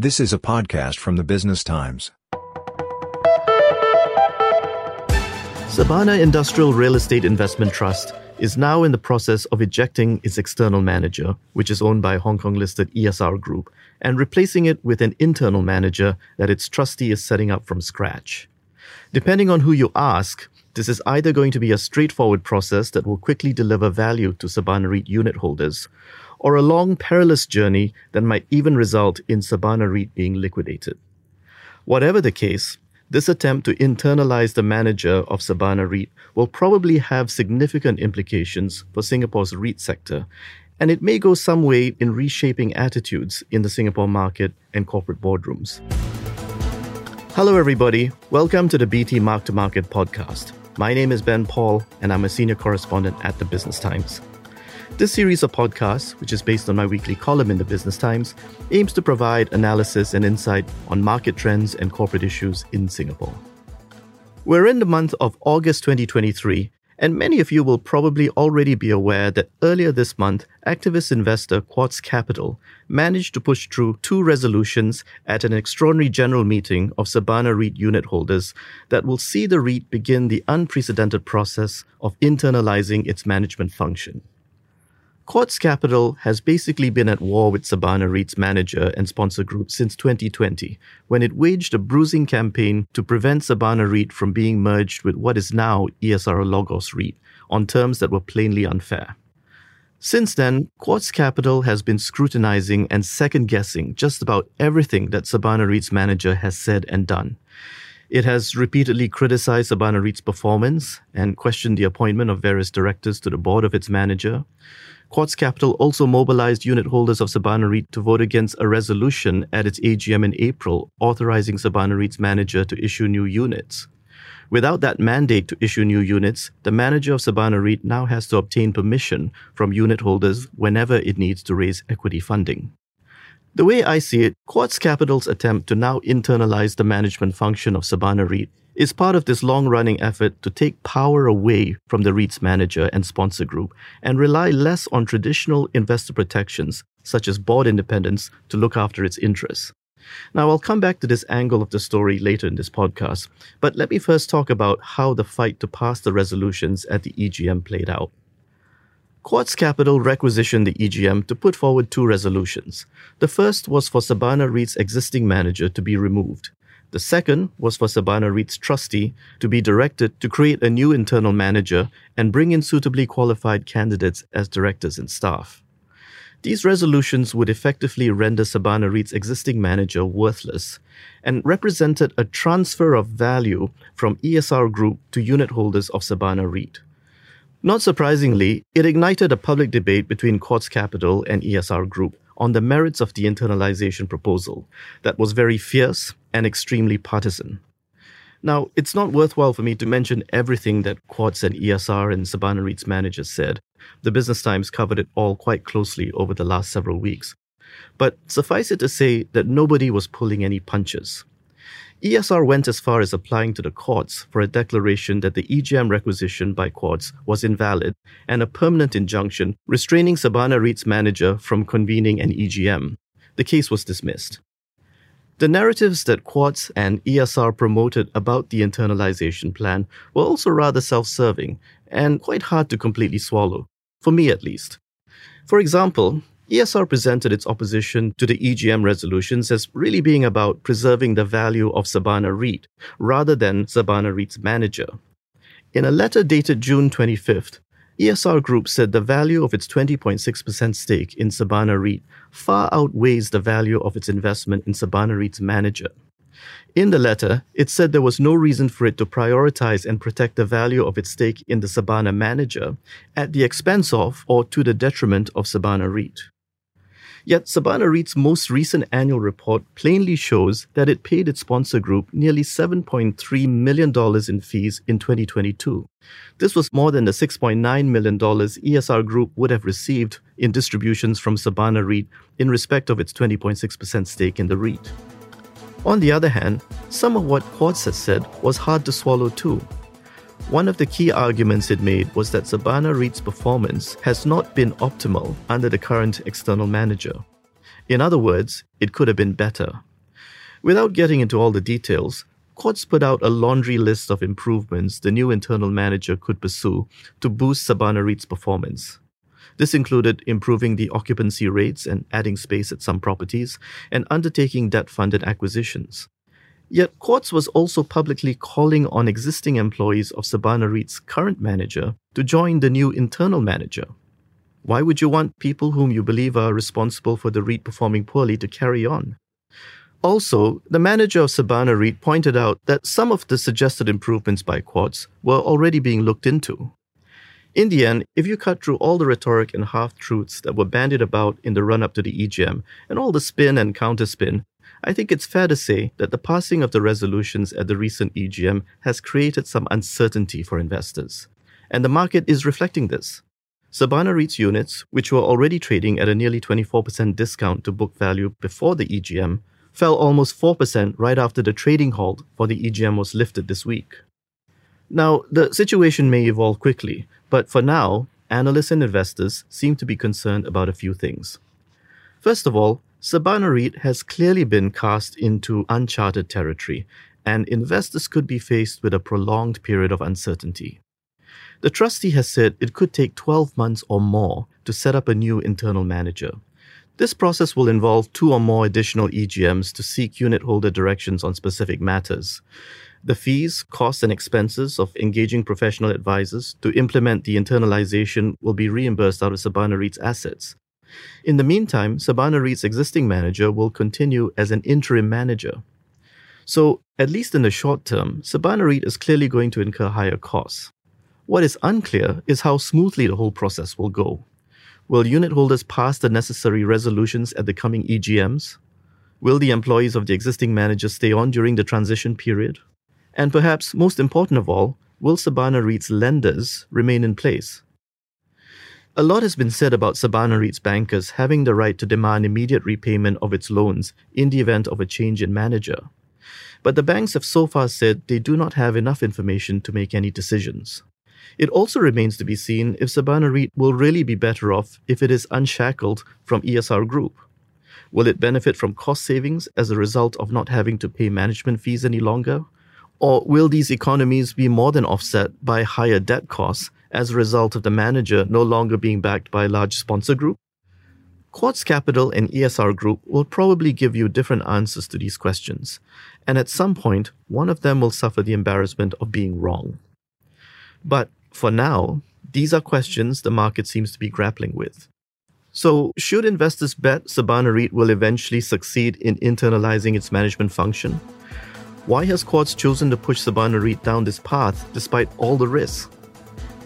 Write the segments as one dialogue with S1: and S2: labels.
S1: This is a podcast from the Business Times.
S2: Sabana Industrial Real Estate Investment Trust is now in the process of ejecting its external manager, which is owned by Hong Kong listed ESR Group, and replacing it with an internal manager that its trustee is setting up from scratch. Depending on who you ask, this is either going to be a straightforward process that will quickly deliver value to Sabana REIT unit holders, or a long, perilous journey that might even result in Sabana REIT being liquidated. Whatever the case, this attempt to internalize the manager of Sabana REIT will probably have significant implications for Singapore's REIT sector, and it may go some way in reshaping attitudes in the Singapore market and corporate boardrooms. Hello, everybody. Welcome to the BT Mark to Market podcast. My name is Ben Paul, and I'm a senior correspondent at the Business Times. This series of podcasts, which is based on my weekly column in the Business Times, aims to provide analysis and insight on market trends and corporate issues in Singapore. We're in the month of August 2023, and many of you will probably already be aware that earlier this month, activist investor Quartz Capital managed to push through two resolutions at an extraordinary general meeting of Sabana REIT unit holders that will see the REIT begin the unprecedented process of internalizing its management function. Quartz Capital has basically been at war with Sabana REIT's manager and sponsor group since 2020, when it waged a bruising campaign to prevent Sabana REIT from being merged with what is now ESR Logos REIT on terms that were plainly unfair. Since then, Quartz Capital has been scrutinizing and second guessing just about everything that Sabana REIT's manager has said and done. It has repeatedly criticized Sabana REIT's performance and questioned the appointment of various directors to the board of its manager. Quartz Capital also mobilized unit holders of Sabana REIT to vote against a resolution at its AGM in April authorizing Sabana REIT's manager to issue new units. Without that mandate to issue new units, the manager of Sabana REIT now has to obtain permission from unit holders whenever it needs to raise equity funding. The way I see it, Quartz Capital's attempt to now internalize the management function of Sabana REIT is part of this long running effort to take power away from the REIT's manager and sponsor group and rely less on traditional investor protections, such as board independence, to look after its interests. Now, I'll come back to this angle of the story later in this podcast, but let me first talk about how the fight to pass the resolutions at the EGM played out. Quartz Capital requisitioned the EGM to put forward two resolutions. The first was for Sabana REIT's existing manager to be removed. The second was for Sabana REIT's trustee to be directed to create a new internal manager and bring in suitably qualified candidates as directors and staff. These resolutions would effectively render Sabana REIT's existing manager worthless and represented a transfer of value from ESR Group to unit holders of Sabana REIT. Not surprisingly, it ignited a public debate between Quartz Capital and ESR Group on the merits of the internalization proposal that was very fierce and extremely partisan. Now, it's not worthwhile for me to mention everything that Quartz and ESR and Sabana REIT's managers said. The Business Times covered it all quite closely over the last several weeks. But suffice it to say that nobody was pulling any punches. ESR went as far as applying to the courts for a declaration that the EGM requisition by Quartz was invalid and a permanent injunction restraining Sabana REIT's manager from convening an EGM. The case was dismissed. The narratives that Quartz and ESR promoted about the internalization plan were also rather self serving and quite hard to completely swallow, for me at least. For example, ESR presented its opposition to the EGM resolutions as really being about preserving the value of Sabana REIT rather than Sabana REIT's manager. In a letter dated June 25th, ESR Group said the value of its 20.6% stake in Sabana REIT far outweighs the value of its investment in Sabana REIT's manager. In the letter, it said there was no reason for it to prioritize and protect the value of its stake in the Sabana manager at the expense of or to the detriment of Sabana REIT. Yet Sabana REIT's most recent annual report plainly shows that it paid its sponsor group nearly $7.3 million in fees in 2022. This was more than the $6.9 million ESR Group would have received in distributions from Sabana REIT in respect of its 20.6% stake in the REIT. On the other hand, some of what Quartz has said was hard to swallow too. One of the key arguments it made was that Sabana REIT's performance has not been optimal under the current external manager. In other words, it could have been better. Without getting into all the details, Quartz put out a laundry list of improvements the new internal manager could pursue to boost Sabana REIT's performance. This included improving the occupancy rates and adding space at some properties, and undertaking debt funded acquisitions. Yet Quartz was also publicly calling on existing employees of Sabana REIT's current manager to join the new internal manager. Why would you want people whom you believe are responsible for the REIT performing poorly to carry on? Also, the manager of Sabana REIT pointed out that some of the suggested improvements by Quartz were already being looked into. In the end, if you cut through all the rhetoric and half truths that were bandied about in the run up to the EGM and all the spin and counterspin, I think it's fair to say that the passing of the resolutions at the recent EGM has created some uncertainty for investors. And the market is reflecting this. Sabana REIT's units, which were already trading at a nearly 24% discount to book value before the EGM, fell almost 4% right after the trading halt for the EGM was lifted this week. Now, the situation may evolve quickly, but for now, analysts and investors seem to be concerned about a few things. First of all, Sabana REIT has clearly been cast into uncharted territory, and investors could be faced with a prolonged period of uncertainty. The trustee has said it could take 12 months or more to set up a new internal manager. This process will involve two or more additional EGMs to seek unit holder directions on specific matters. The fees, costs, and expenses of engaging professional advisors to implement the internalization will be reimbursed out of Sabana REIT's assets, in the meantime, Sabana REIT's existing manager will continue as an interim manager. So, at least in the short term, Sabana REIT is clearly going to incur higher costs. What is unclear is how smoothly the whole process will go. Will unit holders pass the necessary resolutions at the coming EGMs? Will the employees of the existing manager stay on during the transition period? And perhaps most important of all, will Sabana REIT's lenders remain in place? A lot has been said about Sabana REIT's bankers having the right to demand immediate repayment of its loans in the event of a change in manager. But the banks have so far said they do not have enough information to make any decisions. It also remains to be seen if Sabana REIT will really be better off if it is unshackled from ESR Group. Will it benefit from cost savings as a result of not having to pay management fees any longer? Or will these economies be more than offset by higher debt costs as a result of the manager no longer being backed by a large sponsor group? Quartz Capital and ESR Group will probably give you different answers to these questions, and at some point, one of them will suffer the embarrassment of being wrong. But for now, these are questions the market seems to be grappling with. So, should investors bet Sabana REIT will eventually succeed in internalizing its management function? Why has Quartz chosen to push Sabana REIT down this path despite all the risks?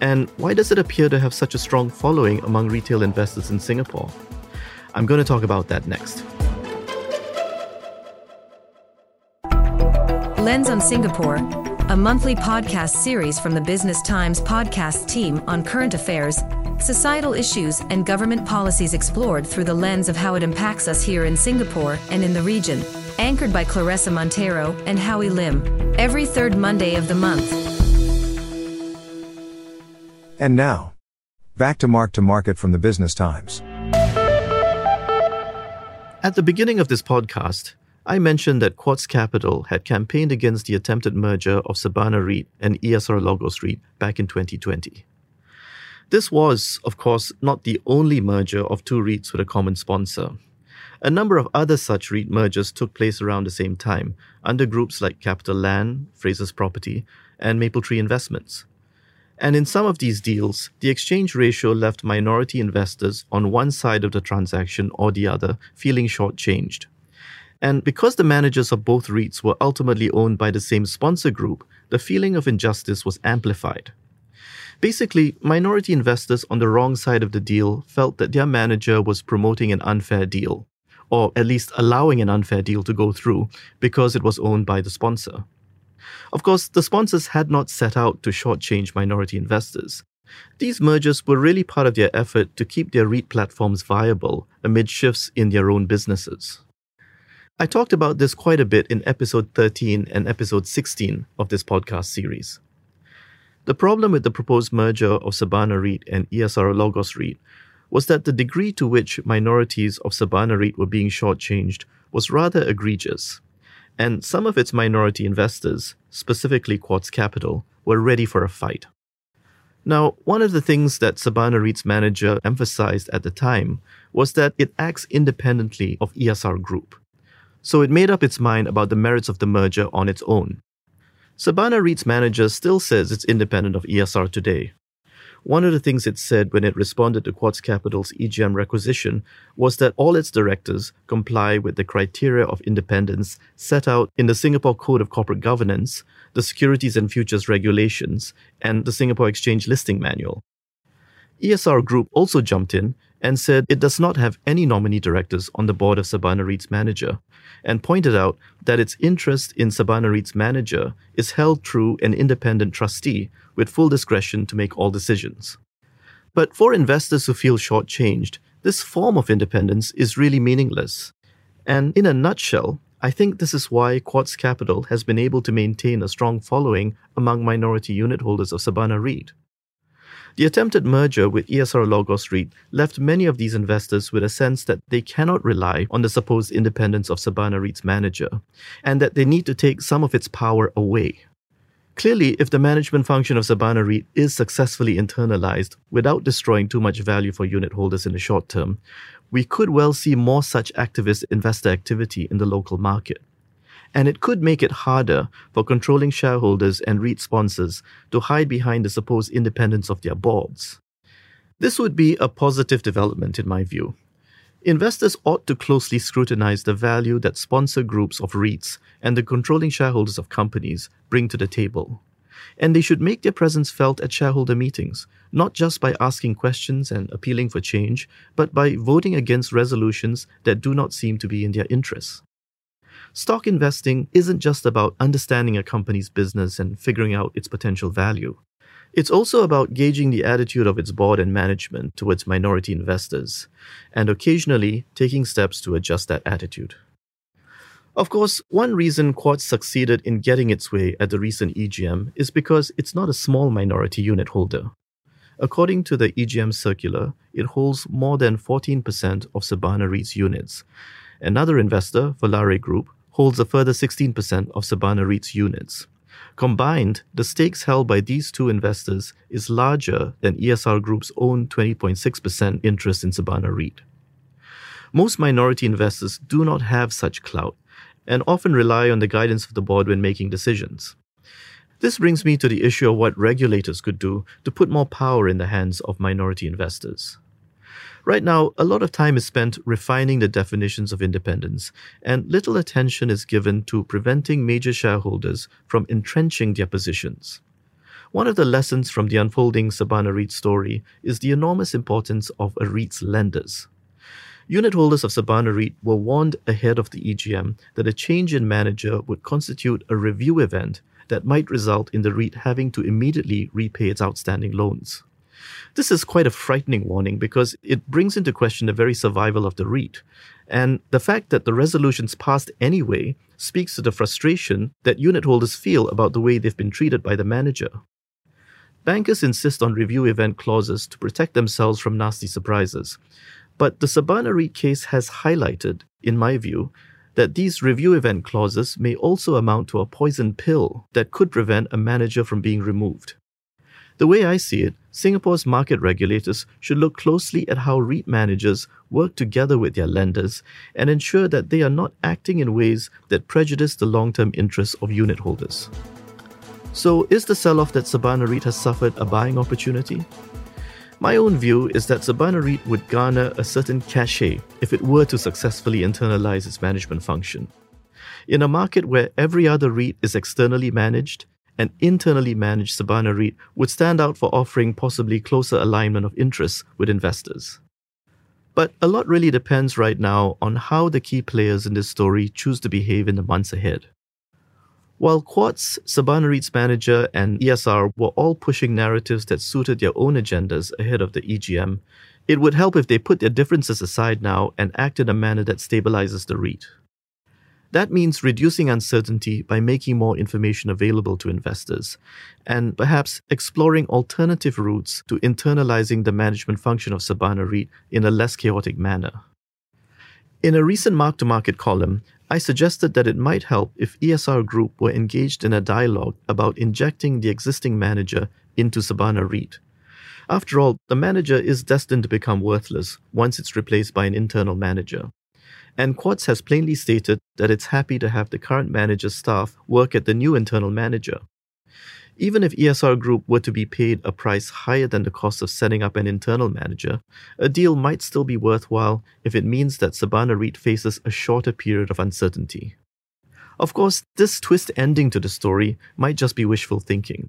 S2: And why does it appear to have such a strong following among retail investors in Singapore? I'm going to talk about that next.
S3: Lens on Singapore, a monthly podcast series from the Business Times podcast team on current affairs, societal issues, and government policies explored through the lens of how it impacts us here in Singapore and in the region. Anchored by Claressa Monteiro and Howie Lim, every third Monday of the month.
S1: And now, back to Mark to Market from the Business Times.
S2: At the beginning of this podcast, I mentioned that Quartz Capital had campaigned against the attempted merger of Sabana REIT and ESR Logos REIT back in 2020. This was, of course, not the only merger of two REITs with a common sponsor. A number of other such REIT mergers took place around the same time under groups like CapitaLand, Frasers Property, and Mapletree Investments. And in some of these deals, the exchange ratio left minority investors on one side of the transaction or the other feeling shortchanged. And because the managers of both REITs were ultimately owned by the same sponsor group, the feeling of injustice was amplified. Basically, minority investors on the wrong side of the deal felt that their manager was promoting an unfair deal, or at least allowing an unfair deal to go through because it was owned by the sponsor. Of course, the sponsors had not set out to shortchange minority investors. These mergers were really part of their effort to keep their REIT platforms viable amid shifts in their own businesses. I talked about this quite a bit in episode 13 and episode 16 of this podcast series. The problem with the proposed merger of Sabana REIT and ESR Logos REIT was that the degree to which minorities of Sabana REIT were being shortchanged was rather egregious and some of its minority investors, specifically Quartz Capital, were ready for a fight. Now, one of the things that Sabana REIT's manager emphasized at the time was that it acts independently of ESR Group. So it made up its mind about the merits of the merger on its own. Sabana REIT's manager still says it's independent of ESR today, one of the things it said when it responded to Quartz Capital's EGM requisition was that all its directors comply with the criteria of independence set out in the Singapore Code of Corporate Governance, the Securities and Futures Regulations, and the Singapore Exchange Listing Manual. ESR Group also jumped in and said it does not have any nominee directors on the board of Sabana REIT's manager, and pointed out that its interest in Sabana REIT's manager is held through an independent trustee with full discretion to make all decisions. But for investors who feel shortchanged, this form of independence is really meaningless. And in a nutshell, I think this is why Quartz Capital has been able to maintain a strong following among minority unit holders of Sabana REIT. The attempted merger with ESR Logos REIT left many of these investors with a sense that they cannot rely on the supposed independence of Sabana REIT's manager, and that they need to take some of its power away. Clearly, if the management function of Sabana REIT is successfully internalized without destroying too much value for unit holders in the short term, we could well see more such activist investor activity in the local market and it could make it harder for controlling shareholders and REIT sponsors to hide behind the supposed independence of their boards. This would be a positive development, in my view. Investors ought to closely scrutinize the value that sponsor groups of REITs and the controlling shareholders of companies bring to the table. And they should make their presence felt at shareholder meetings, not just by asking questions and appealing for change, but by voting against resolutions that do not seem to be in their interests. Stock investing isn't just about understanding a company's business and figuring out its potential value. It's also about gauging the attitude of its board and management towards minority investors, and occasionally taking steps to adjust that attitude. Of course, one reason Quartz succeeded in getting its way at the recent EGM is because it's not a small minority unit holder. According to the EGM circular, it holds more than 14% of Sabana REIT's units. Another investor, Volare Group, holds a further 16% of Sabana REIT's units. Combined, the stakes held by these two investors is larger than ESR Group's own 20.6% interest in Sabana REIT. Most minority investors do not have such clout and often rely on the guidance of the board when making decisions. This brings me to the issue of what regulators could do to put more power in the hands of minority investors. Right now, a lot of time is spent refining the definitions of independence, and little attention is given to preventing major shareholders from entrenching their positions. One of the lessons from the unfolding Sabana REIT story is the enormous importance of a REIT's lenders. Unit holders of Sabana REIT were warned ahead of the EGM that a change in manager would constitute a review event that might result in the REIT having to immediately repay its outstanding loans. This is quite a frightening warning because it brings into question the very survival of the REIT. And the fact that the resolutions passed anyway speaks to the frustration that unit holders feel about the way they've been treated by the manager. Bankers insist on review event clauses to protect themselves from nasty surprises. But the Sabana REIT case has highlighted, in my view, that these review event clauses may also amount to a poison pill that could prevent a manager from being removed. The way I see it, Singapore's market regulators should look closely at how REIT managers work together with their lenders and ensure that they are not acting in ways that prejudice the long term interests of unit holders. So, is the sell off that Sabana REIT has suffered a buying opportunity? My own view is that Sabana REIT would garner a certain cachet if it were to successfully internalize its management function. In a market where every other REIT is externally managed, an internally managed Sabana REIT would stand out for offering possibly closer alignment of interests with investors. But a lot really depends right now on how the key players in this story choose to behave in the months ahead. While Quartz, Sabana REIT's manager, and ESR were all pushing narratives that suited their own agendas ahead of the EGM, it would help if they put their differences aside now and act in a manner that stabilizes the REIT. That means reducing uncertainty by making more information available to investors, and perhaps exploring alternative routes to internalizing the management function of Sabana REIT in a less chaotic manner. In a recent mark to market column, I suggested that it might help if ESR Group were engaged in a dialogue about injecting the existing manager into Sabana REIT. After all, the manager is destined to become worthless once it's replaced by an internal manager. And Quartz has plainly stated that it's happy to have the current manager's staff work at the new internal manager. Even if ESR Group were to be paid a price higher than the cost of setting up an internal manager, a deal might still be worthwhile if it means that Sabana REIT faces a shorter period of uncertainty. Of course, this twist ending to the story might just be wishful thinking.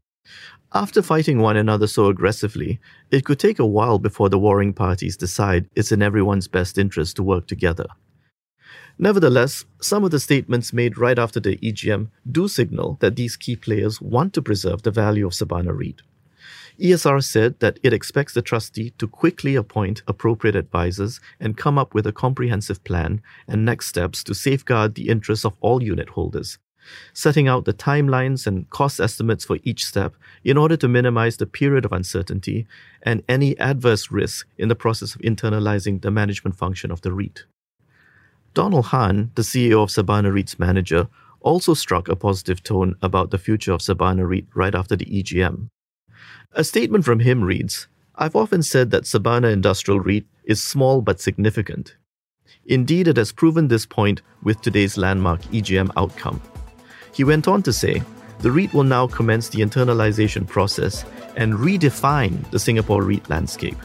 S2: After fighting one another so aggressively, it could take a while before the warring parties decide it's in everyone's best interest to work together. Nevertheless, some of the statements made right after the EGM do signal that these key players want to preserve the value of Sabana REIT. ESR said that it expects the trustee to quickly appoint appropriate advisors and come up with a comprehensive plan and next steps to safeguard the interests of all unit holders, setting out the timelines and cost estimates for each step in order to minimize the period of uncertainty and any adverse risk in the process of internalizing the management function of the REIT. Donald Han, the CEO of Sabana REIT's manager, also struck a positive tone about the future of Sabana REIT right after the EGM. A statement from him reads I've often said that Sabana Industrial REIT is small but significant. Indeed, it has proven this point with today's landmark EGM outcome. He went on to say, the REIT will now commence the internalization process and redefine the Singapore REIT landscape.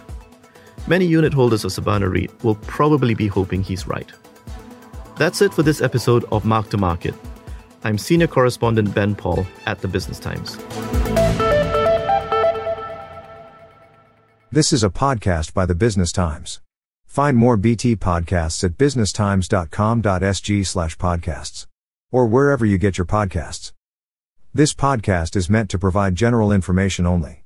S2: Many unit holders of Sabana REIT will probably be hoping he's right. That's it for this episode of Mark to Market. I'm senior correspondent Ben Paul at the Business Times.
S1: This is a podcast by the Business Times. Find more BT podcasts at businesstimes.com.sg/podcasts or wherever you get your podcasts. This podcast is meant to provide general information only.